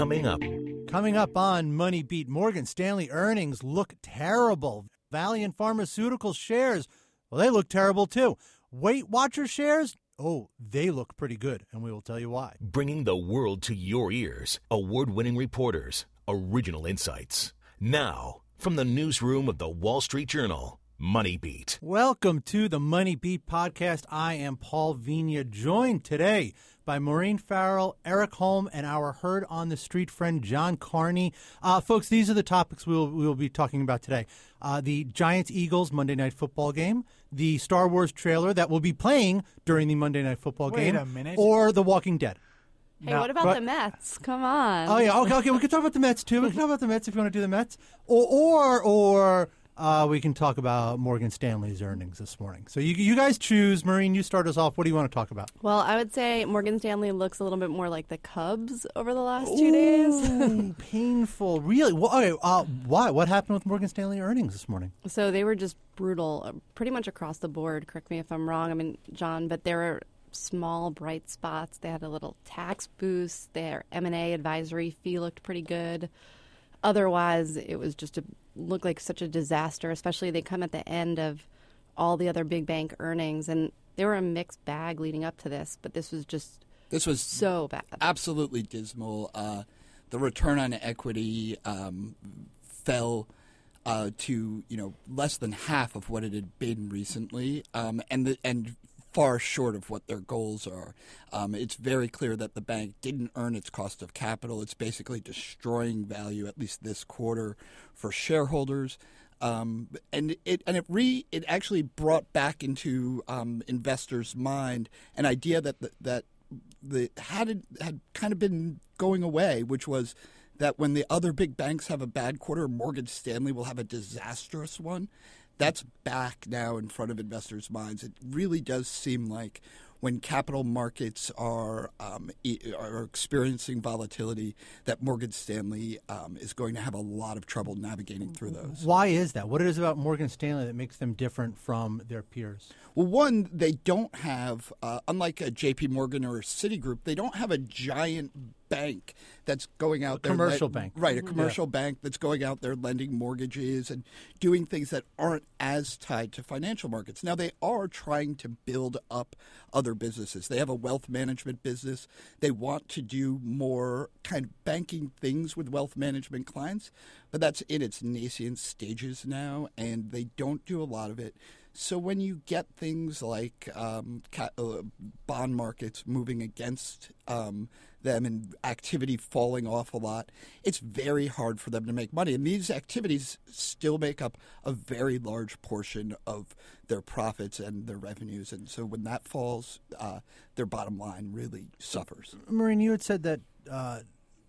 coming up. Coming up on Money Beat, Morgan Stanley earnings look terrible. Valeant Pharmaceutical shares, well, they look terrible too. Weight Watcher shares, oh, they look pretty good, and we will tell you why. Bringing the world to your ears. Award winning reporters, original insights. Now, from the newsroom of the Wall Street Journal, Money Beat. Welcome to the Money Beat podcast. I am Paul Vigna, joined today by Maureen Farrell, Erik Holm, and our Heard on the Street friend John Carney. Uh, folks, these are the topics we'll, we'll be talking about today. Uh, the Giants Eagles Monday Night Football game, the Star Wars trailer that will be playing during the Monday Night Football Wait game, a minute. or The Walking Dead. Hey, No, what about but- the Mets? Come on. Oh yeah, okay, okay. We can talk about the Mets too. We can talk about the Mets if you want to do the Mets, or or or uh, we can talk about Morgan Stanley's earnings this morning. So you you guys choose. Maureen, you start us off. What do you want to talk about? Well, I would say Morgan Stanley looks a little bit more like the Cubs over the last two days. Ooh, painful. Really? Well, okay, uh, why? What happened with Morgan Stanley earnings this morning? So they were just brutal, uh, pretty much across the board. Correct me if I'm wrong. I mean, John, but there were small bright spots. They had a little tax boost. Their M and A advisory fee looked pretty good. Otherwise, it was just a looked like such a disaster. Especially they come at the end of all the other big bank earnings, and they were a mixed bag leading up to this. But this was just This was so bad. absolutely dismal. Uh, the return on equity um, fell uh, to you know less than half of what it had been recently, um, and the, and far short of what their goals are. Um, it's very clear that the bank didn't earn its cost of capital. It's basically destroying value, at least this quarter, for shareholders. Um, and it and it re it actually brought back into um, investors' mind an idea that the, that the had had kind of been going away, which was that when the other big banks have a bad quarter, Morgan Stanley will have a disastrous one. That's back now in front of investors' minds. It really does seem like when capital markets are um, e- are experiencing volatility, that Morgan Stanley um, is going to have a lot of trouble navigating through those. Why is that? What is it about Morgan Stanley that makes them different from their peers? Well, one, they don't have, uh, unlike a J.P. Morgan or a Citigroup, they don't have a giant bank that's going out there. commercial lend- bank. Right, a mm-hmm. commercial bank that's going out there lending mortgages and doing things that aren't as tied to financial markets. Now, they are trying to build up other businesses. They have a wealth management business. They want to do more kind of banking things with wealth management clients, but that's in its nascent stages now, and they don't do a lot of it. So when you get things like um, ca- uh, bond markets moving against um, them and activity falling off a lot, it's very hard for them to make money. And these activities still make up a very large portion of their profits and their revenues. And so when that falls, uh, their bottom line really suffers. Maureen, you had said that uh,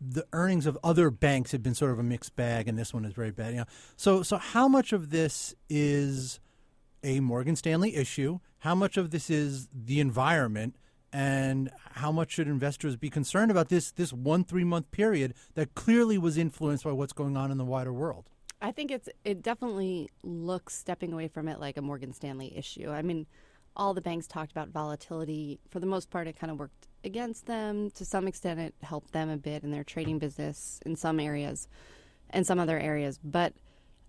the earnings of other banks have been sort of a mixed bag, and this one is very bad. You know, so so how much of this is a Morgan Stanley issue? How much of this is the environment? And how much should investors be concerned about this this one three month period that clearly was influenced by what's going on in the wider world? I think it's it definitely looks stepping away from it like a Morgan Stanley issue. I mean, all the banks talked about volatility. For the most part, it kind of worked against them. To some extent, it helped them a bit in their trading business in some areas, and some other areas. But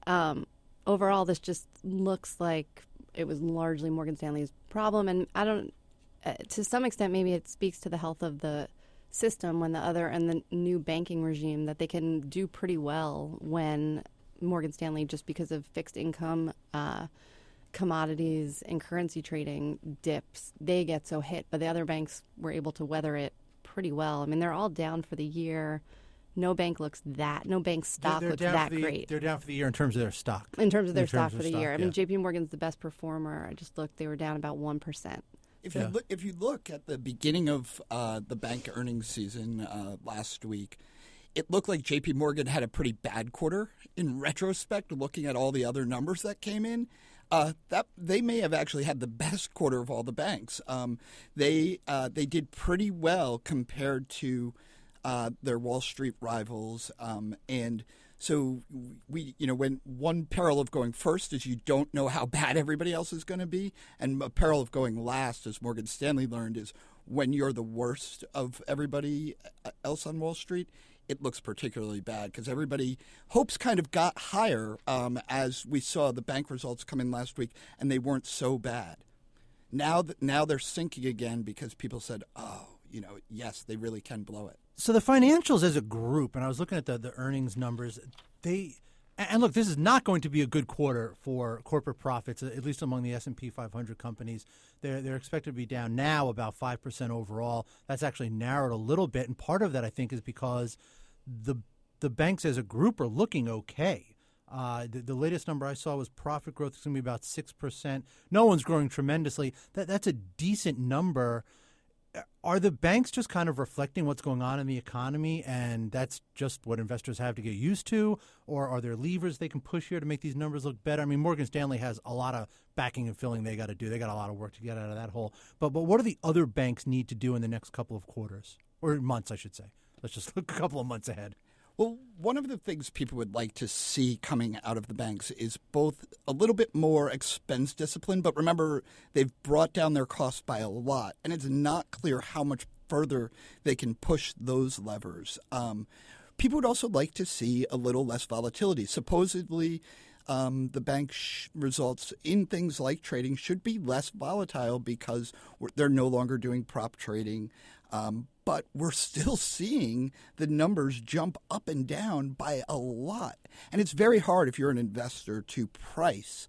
um, overall, this just looks like it was largely Morgan Stanley's problem. And I don't, uh, to some extent, maybe it speaks to the health of the system when the other and the new banking regime that they can do pretty well when Morgan Stanley, just because of fixed income, uh, commodities, and currency trading dips, they get so hit. But the other banks were able to weather it pretty well. I mean, they're all down for the year. No bank looks that. No bank stock they're, looks that the, great They're down for the year in terms of their stock. in terms of their in terms stock of for the stock, year. I mean, J.P. Morgan's the best performer. I just looked; they were down about one percent. If Yeah. you look, if you look at the beginning of uh, the bank earnings season uh, last week, it looked like J.P. Morgan had a pretty bad quarter. In retrospect, looking at all the other numbers that came in, uh, that they may have actually had the best quarter of all the banks. Um, they uh, they did pretty well compared to uh, their Wall Street rivals, um, and so we, you know, when one peril of going first is you don't know how bad everybody else is going to be, and a peril of going last, as Morgan Stanley learned, is when you're the worst of everybody uh, else on Wall Street. it looks particularly bad because everybody hopes kind of got higher um, as we saw the bank results come in last week, and they weren't so bad. Now, th- now they're sinking again because people said, "Oh, you know, yes, they really can blow it." So the financials as a group, and I was looking at the, the earnings numbers, they and look, this is not going to be a good quarter for corporate profits, at least among the S and P 500 companies. They're they're expected to be down now about five percent overall. That's actually narrowed a little bit, and part of that I think is because the the banks as a group are looking okay. Uh, the, the, latest number I saw was profit growth is going to be about six percent. No one's growing tremendously. That that's a decent number are the banks just kind of reflecting what's going on in the economy and that's just what investors have to get used to? Or are there levers they can push here to make these numbers look better? I mean morgan stanley has a lot of backing and filling they got to do. They got a lot of work to get out of that hole. But but what do the other banks need to do in the next couple of quarters? Or months i should say. Let's just look a couple of months ahead well, one of the things people would like to see coming out of the banks is both a little bit more expense discipline, but remember, they've brought down their costs by a lot, and it's not clear how much further they can push those levers. Um, people would also like to see a little less volatility. Supposedly, um, the bank sh- results in things like trading should be less volatile because they're no longer doing prop trading. Um, but we're still seeing the numbers jump up and down by a lot. And it's very hard if you're an investor to price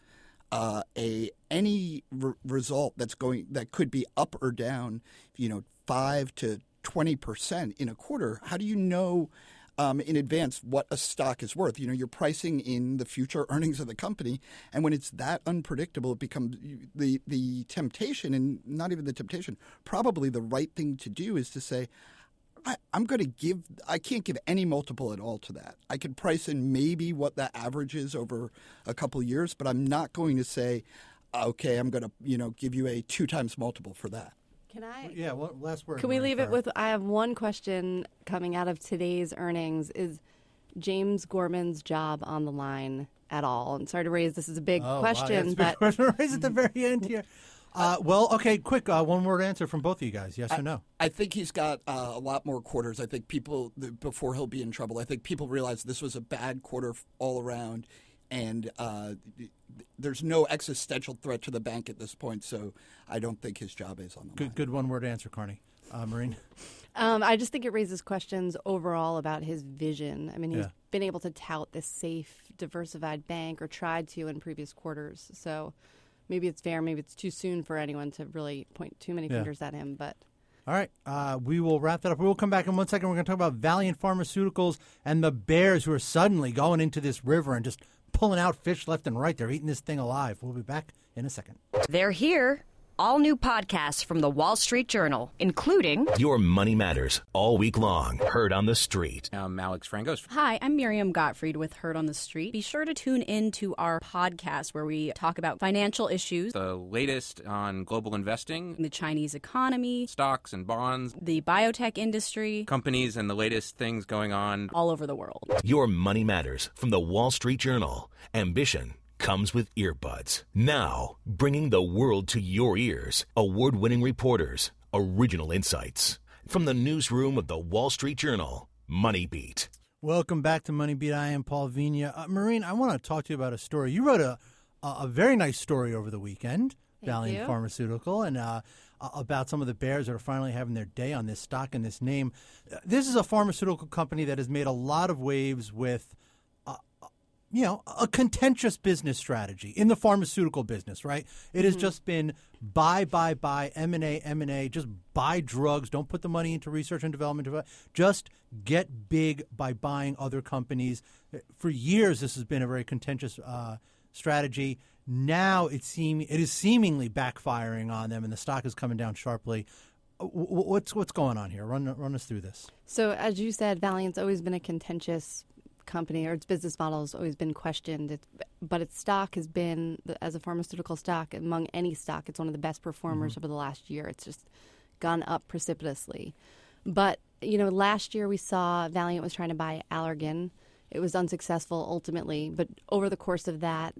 uh, a any re- result that's going that could be up or down, you know, five to twenty percent in a quarter. How do you know um, in advance what a stock is worth. You know, you're pricing in the future earnings of the company, and when it's that unpredictable, it becomes the the temptation, and not even the temptation. Probably the right thing to do is to say. I, am going to give. I can't give any multiple at all to that. I can price in maybe what the average is over a couple years, but I'm not going to say, okay, I'm going to you know give you a two times multiple for that. Can I? Yeah. Well, last word. Can we leave it with? I have one question coming out of today's earnings. Is James Gorman's job on the line at all? And sorry to raise this is a big oh, question, wow, but question raise at the very end here. Uh, well, okay, quick uh, one word answer from both of you guys: yes I, or no. I think he's got uh, a lot more quarters. I think people before he'll be in trouble. I think people realize this was a bad quarter all around, and uh, there's no existential threat to the bank at this point. So I don't think his job is on the good, line. Good one word answer, Carney. Uh, Maureen? Um, I just think it raises questions overall about his vision. I mean, he's Yeah. been able to tout this safe, diversified bank or tried to in previous quarters. So maybe it's fair, maybe it's too soon for anyone to really point too many Yeah. fingers at him. But All right, uh, we will wrap that up. We will come back in one second. We're going to talk about Valeant Pharmaceuticals and the bears who are suddenly going into this river and just pulling out fish left and right. They're eating this thing alive. We'll be back in a second. They're here. All new podcasts from the Wall Street Journal, including Your money matters all week long. Heard on the street. I'm Alex Frangos. Hi, I'm Miriam Gottfried with Heard on the Street. Be sure to tune in to our podcast where we talk about financial issues, The latest on global investing, the Chinese economy, stocks and bonds, the biotech industry, companies, and the latest things going on. all over the world. Your money matters from the Wall Street Journal. Ambition comes with earbuds. Now, bringing the world to your ears. Award winning reporters, original insights. From the newsroom of the Wall Street Journal, Money Beat. Welcome back to Money Beat. I am Paul Vigna. Uh, Maureen, I want to talk to you about a story. You wrote a, a, a very nice story over the weekend, Thank Valeant you. Pharmaceutical, and uh, uh, about some of the bears that are finally having their day on this stock and this name. Uh, This is a pharmaceutical company that has made a lot of waves with you know, a contentious business strategy in the pharmaceutical business, right? It has just been buy, buy, buy, M and A, M and A. Just buy drugs. Don't put the money into research and development. Just get big by buying other companies. For years, this has been a very contentious uh, strategy. Now it seem it is seemingly backfiring on them, and the stock is coming down sharply. Uh, wh- wh- What's what's going on here? Run run us through this. So, as you said, Valeant's always been a contentious company, or its business model has always been questioned. It's, but its stock has been, as a pharmaceutical stock, among any stock, it's one of the best performers mm-hmm. over the last year. It's just gone up precipitously. But, you know, last year we saw Valeant was trying to buy Allergan. It was unsuccessful ultimately, but over the course of that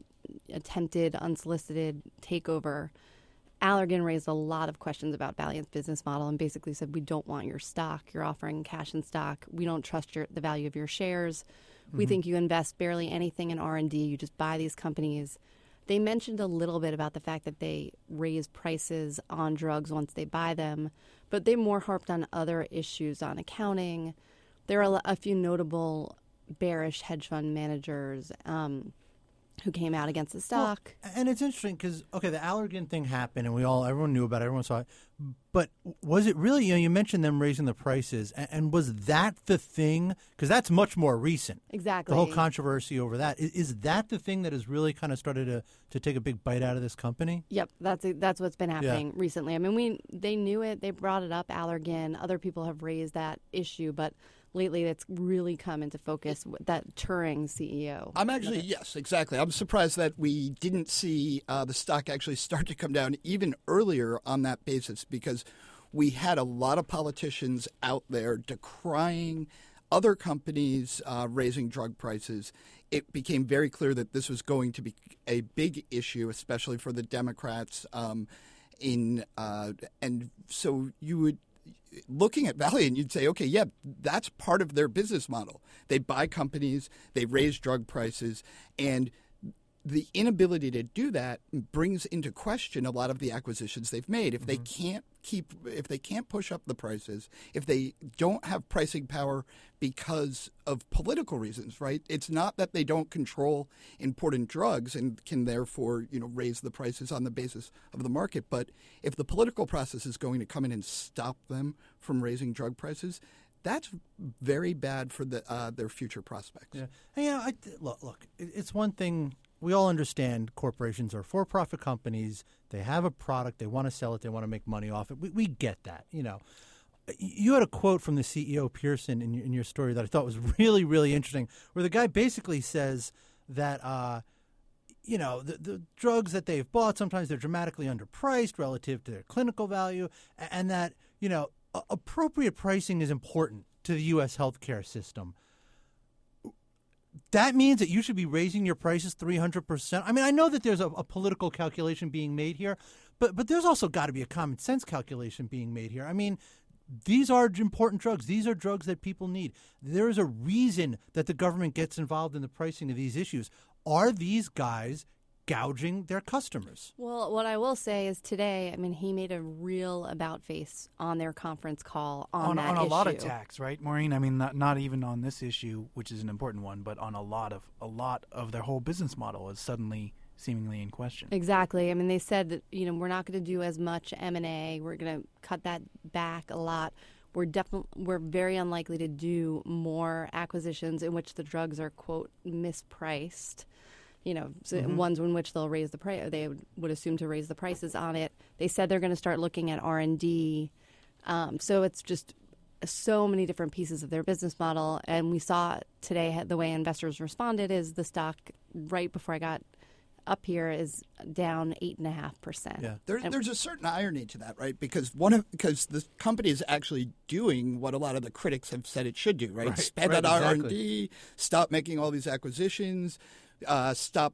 attempted unsolicited takeover, Allergan raised a lot of questions about Valeant's business model and basically said, "We don't want your stock. You're offering cash and stock. We don't trust your the value of your shares. We think you invest barely anything in R and D. You just buy these companies." They mentioned a little bit about the fact that they raise prices on drugs once they buy them, but they more harped on other issues on accounting. There are a, a few notable bearish hedge fund managers um, who came out against the stock. And it's interesting because okay, the Allergan thing happened, and we all everyone knew about it, everyone saw it. But was it really? You know, you mentioned them raising the prices, and, and was that the thing? Because that's much more recent. exactly. The whole controversy over that is, is that the thing that has really kind of started to to take a big bite out of this company? Yep, that's that's what's been happening recently. I mean, we they knew it. They brought it up. Allergan. Other people have raised that issue, but lately that's really come into focus. That Turing CEO. I'm actually yes, exactly. I'm surprised that we didn't see uh, the stock actually start to come down even earlier on that basis because we had a lot of politicians out there decrying other companies uh, raising drug prices. It became very clear that this was going to be a big issue, especially for the Democrats. Um, in uh, and so you would looking at Valeant, you'd say, okay, yeah, that's part of their business model. They buy companies, they raise drug prices, and the inability to do that brings into question a lot of the acquisitions they've made. If they can't keep, if they can't push up the prices, if they don't have pricing power because of political reasons, right? It's not that they don't control important drugs and can therefore, you know, raise the prices on the basis of the market. But if the political process is going to come in and stop them from raising drug prices, that's very bad for the, uh, their future prospects. Yeah, know, I, look, look, it's one thing we all understand. Corporations are for-profit companies. They have a product. They want to sell it. They want to make money off it. We, we get that. You know, you had a quote from the CEO Pearson in your, in your story that I thought was really, really interesting, where the guy basically says that. Uh, you know the, the drugs that they've bought sometimes they're dramatically underpriced relative to their clinical value and that you know appropriate pricing is important to the US healthcare system that means that you should be raising your prices 300%. I mean, I know that there's a, a political calculation being made here, but but there's also got to be a common sense calculation being made here. I mean, these are important drugs. These are drugs that people need. There is a reason that the government gets involved in the pricing of these issues. Are these guys gouging their customers? Well, what I will say is today, I mean, he made a real about face on their conference call on, on, that on a lot of issue. tax, right, Maureen? I mean, not not even on this issue, which is an important one, but on a lot of a lot of their whole business model is suddenly seemingly in question. Exactly. I mean, they said that you know we're not going to do as much M and A. We're going to cut that back a lot. We're definitely we're very unlikely to do more acquisitions in which the drugs are quote mispriced. You know, so ones in which they'll raise the price. They would, would assume to raise the prices on it. They said they're going to start looking at R and D. Um, so it's just so many different pieces of their business model. And we saw today the way investors responded is the stock right before I got up here is down eight and a half percent. Yeah. There, there's a certain irony to that, right? Because one of because the company is actually doing what a lot of the critics have said it should do, right? Right, Spend right, on R and D, stop making all these acquisitions, uh, stop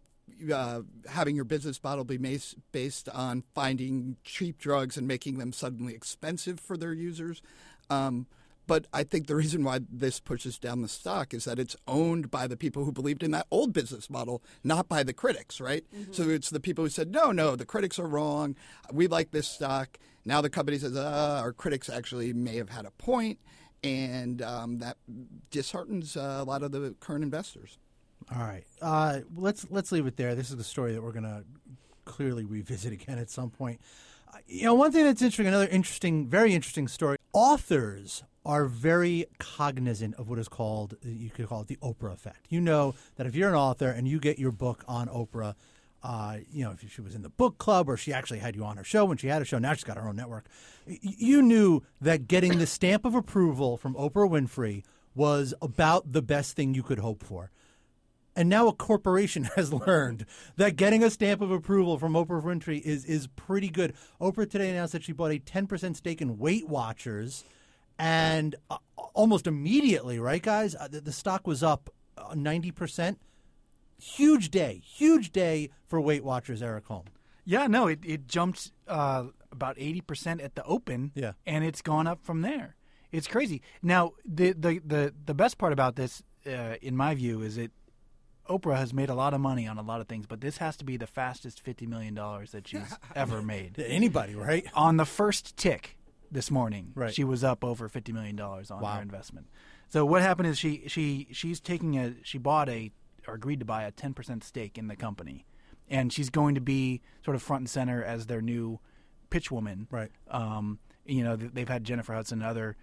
uh, having your business model be mas- based on finding cheap drugs and making them suddenly expensive for their users. Um, but I think the reason why this pushes down the stock is that it's owned by the people who believed in that old business model, not by the critics, right? So it's the people who said, no, no, the critics are wrong. We like this stock. Now the company says, uh, our critics actually may have had a point, and um, that disheartens uh, a lot of the current investors. All right, uh, let's let's leave it there. This is the story that we're going to clearly revisit again at some point. Uh, you know, one thing that's interesting, another interesting, very interesting story. Authors are very cognizant of what is called, you could call it the Oprah effect. You know that if you're an author and you get your book on Oprah, uh, you know, if she was in the book club or she actually had you on her show when she had a show, now she's got her own network. You knew that getting the stamp of approval from Oprah Winfrey was about the best thing you could hope for. And now a corporation has learned that getting a stamp of approval from Oprah Winfrey is is pretty good. Oprah today announced that she bought a 10% stake in Weight Watchers, and uh, almost immediately, right, guys, uh, the, the stock was up uh, 90%. Huge day, huge day for Weight Watchers, Erik Holm. Yeah, no, it, it jumped uh, about 80% at the open, Yeah. and it's gone up from there. It's crazy. Now, the, the, the, the best part about this, uh, in my view, is it Oprah has made a lot of money on a lot of things, but this has to be the fastest $50 million that she's ever made. Anybody, right? On the first tick this morning, Right. she was up over $50 million on Wow. her investment. So what happened is she, she she's taking a she bought a or agreed to buy a 10% stake in the company. And she's going to be sort of front and center as their new pitch woman. Right. Um, you know, they've had Jennifer Hudson and other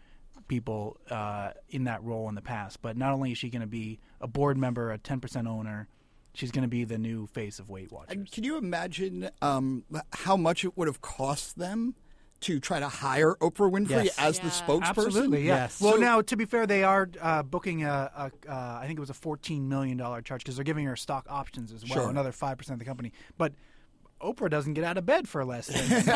people uh, in that role in the past. But not only is she going to be a board member, a 10% owner, she's going to be the new face of Weight Watchers. And can you imagine um, how much it would have cost them to try to hire Oprah Winfrey Yes. as the spokesperson? Absolutely, yeah. Yes. Well, So- now to be fair, they are uh, booking a, a uh, I think it was a fourteen million dollar charge because they're giving her stock options as well, Sure. another five percent of the company. But Oprah doesn't get out of bed for less than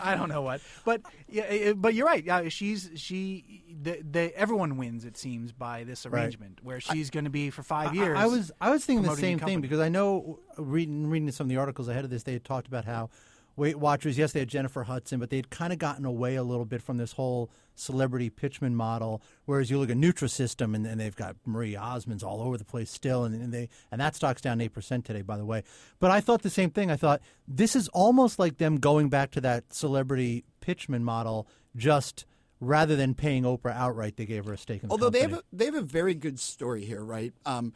I don't know what. But yeah, eh, but you're right. Yeah, she's she. The, the, everyone wins, it seems, by this Right. arrangement where she's going to be for five I- years. I, was I was thinking the same thing because I know reading reading some of the articles ahead of this, they had talked about how Weight Watchers, yes, they had Jennifer Hudson, but they'd kind of gotten away a little bit from this whole celebrity pitchman model. Whereas you look at Nutrisystem, and, and they've got Marie Osmonds all over the place still, and, and they and that stock's down eight percent today, by the way. But I thought the same thing. I thought this is almost like them going back to that celebrity pitchman model, just. Rather than paying Oprah outright, they gave her a stake in the Although they company. have a, they have a very good story here, right? Um,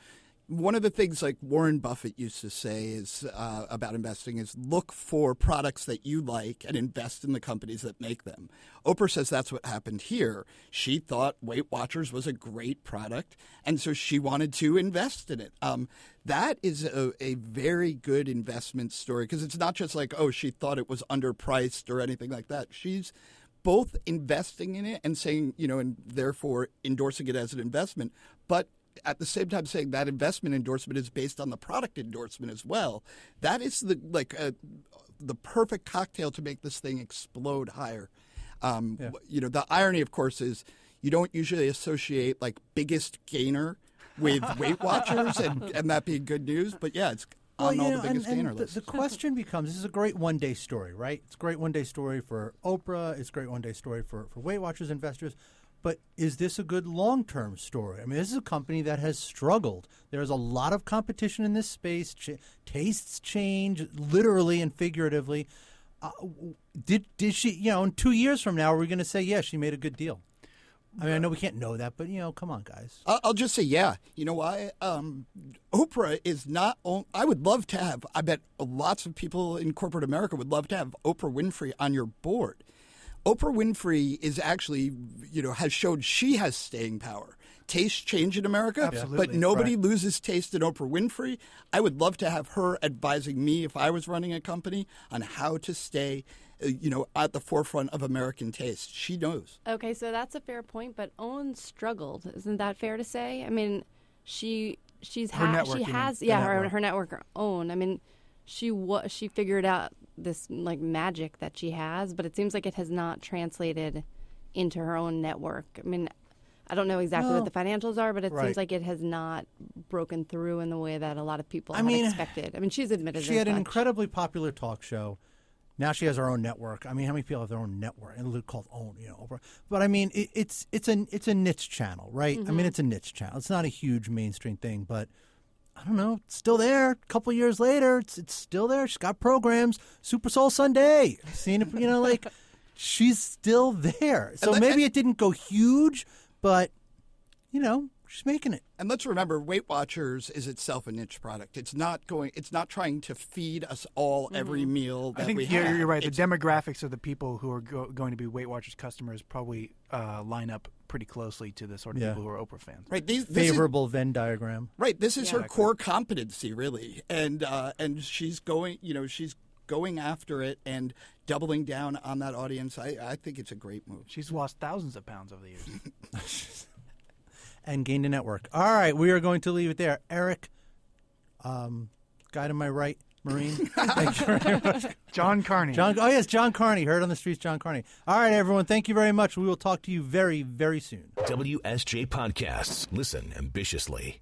one of the things like Warren Buffett used to say is uh, about investing is look for products that you like and invest in the companies that make them. Oprah says that's what happened here. She thought Weight Watchers was a great product, and so she wanted to invest in it. Um, that is a, a very good investment story because it's not just like oh she thought it was underpriced or anything like that. She's both investing in it and saying, you know, and therefore endorsing it as an investment, but at the same time saying that investment endorsement is based on the product endorsement as well. That is the like uh, the perfect cocktail to make this thing explode higher. Um, w- You know, the irony, of course, is you don't usually associate like biggest gainer with Weight Watchers and, and that being good news, but yeah, it's on you all know, the biggest and, and gainer the, lists. the question becomes: This is a great one-day story, right? It's a great one-day story for Oprah. It's a great one-day story for for Weight Watchers investors. But is this a good long-term story? I mean, this is a company that has struggled. There's a lot of competition in this space. Ch- tastes change, literally and figuratively. Uh, did did she? You know, in two years from now, are we going to say, yeah, she made a good deal? I mean, I know we can't know that, but you know, come on, guys. I'll I'll just say, yeah. You know why? Um, Oprah is not. On, I would love to have. I bet lots of people in corporate America would love to have Oprah Winfrey on your board. Oprah Winfrey is actually, you know, has showed she has staying power. Tastes change in America, but nobody Right. loses taste in Oprah Winfrey. I would love to have her advising me if I was running a company on how to stay, uh, you know, at the forefront of American taste. She knows. Okay, so that's a fair point, but OWN struggled. Isn't that fair to say? I mean, she she's ha- network, she you mean, has yeah her network. her network own. I mean, she wa- she figured out this like magic that she has, but it seems like it has not translated into her own network. I mean, I don't know exactly Well, what the financials are, but it right. seems like it has not broken through in the way that a lot of people I had mean, expected. I mean, she's admitted She had an incredibly popular talk show. Now she has her own network. I mean, how many people have their own network? And called own, you know. Oprah. But I mean, it, it's it's a it's a niche channel, right? I mean, mm-hmm. it's a niche channel. It's not a huge mainstream thing, but I don't know. It's still there. A couple years later, it's it's still there. She's got programs. Super Soul Sunday. Seen it, you know, like she's still there. So maybe it didn't go huge, but you know, she's making it. And let's remember, Weight Watchers is itself a niche product. It's not going. It's not trying to feed us all every meal that I think we you're, have. you're right. The demographics of the people who are go- going to be Weight Watchers customers probably uh, line up pretty closely to the sort of Yeah. people who are Oprah fans. right. These, this is- Favorable Venn diagram. right. This is her Yeah. core competency, really, and uh, and she's going. You know, she's going after it and doubling down on that audience. I, I think it's a great move. She's lost thousands of pounds over the years. and gained a network. All right, we are going to leave it there. Erik, um, guy to my right, Maureen. Thank you very much. John Carney. John, oh, yes, John Carney. Heard on the streets, John Carney. All right, everyone, thank you very much. We will talk to you very, very soon. WSJ Podcasts. Listen ambitiously.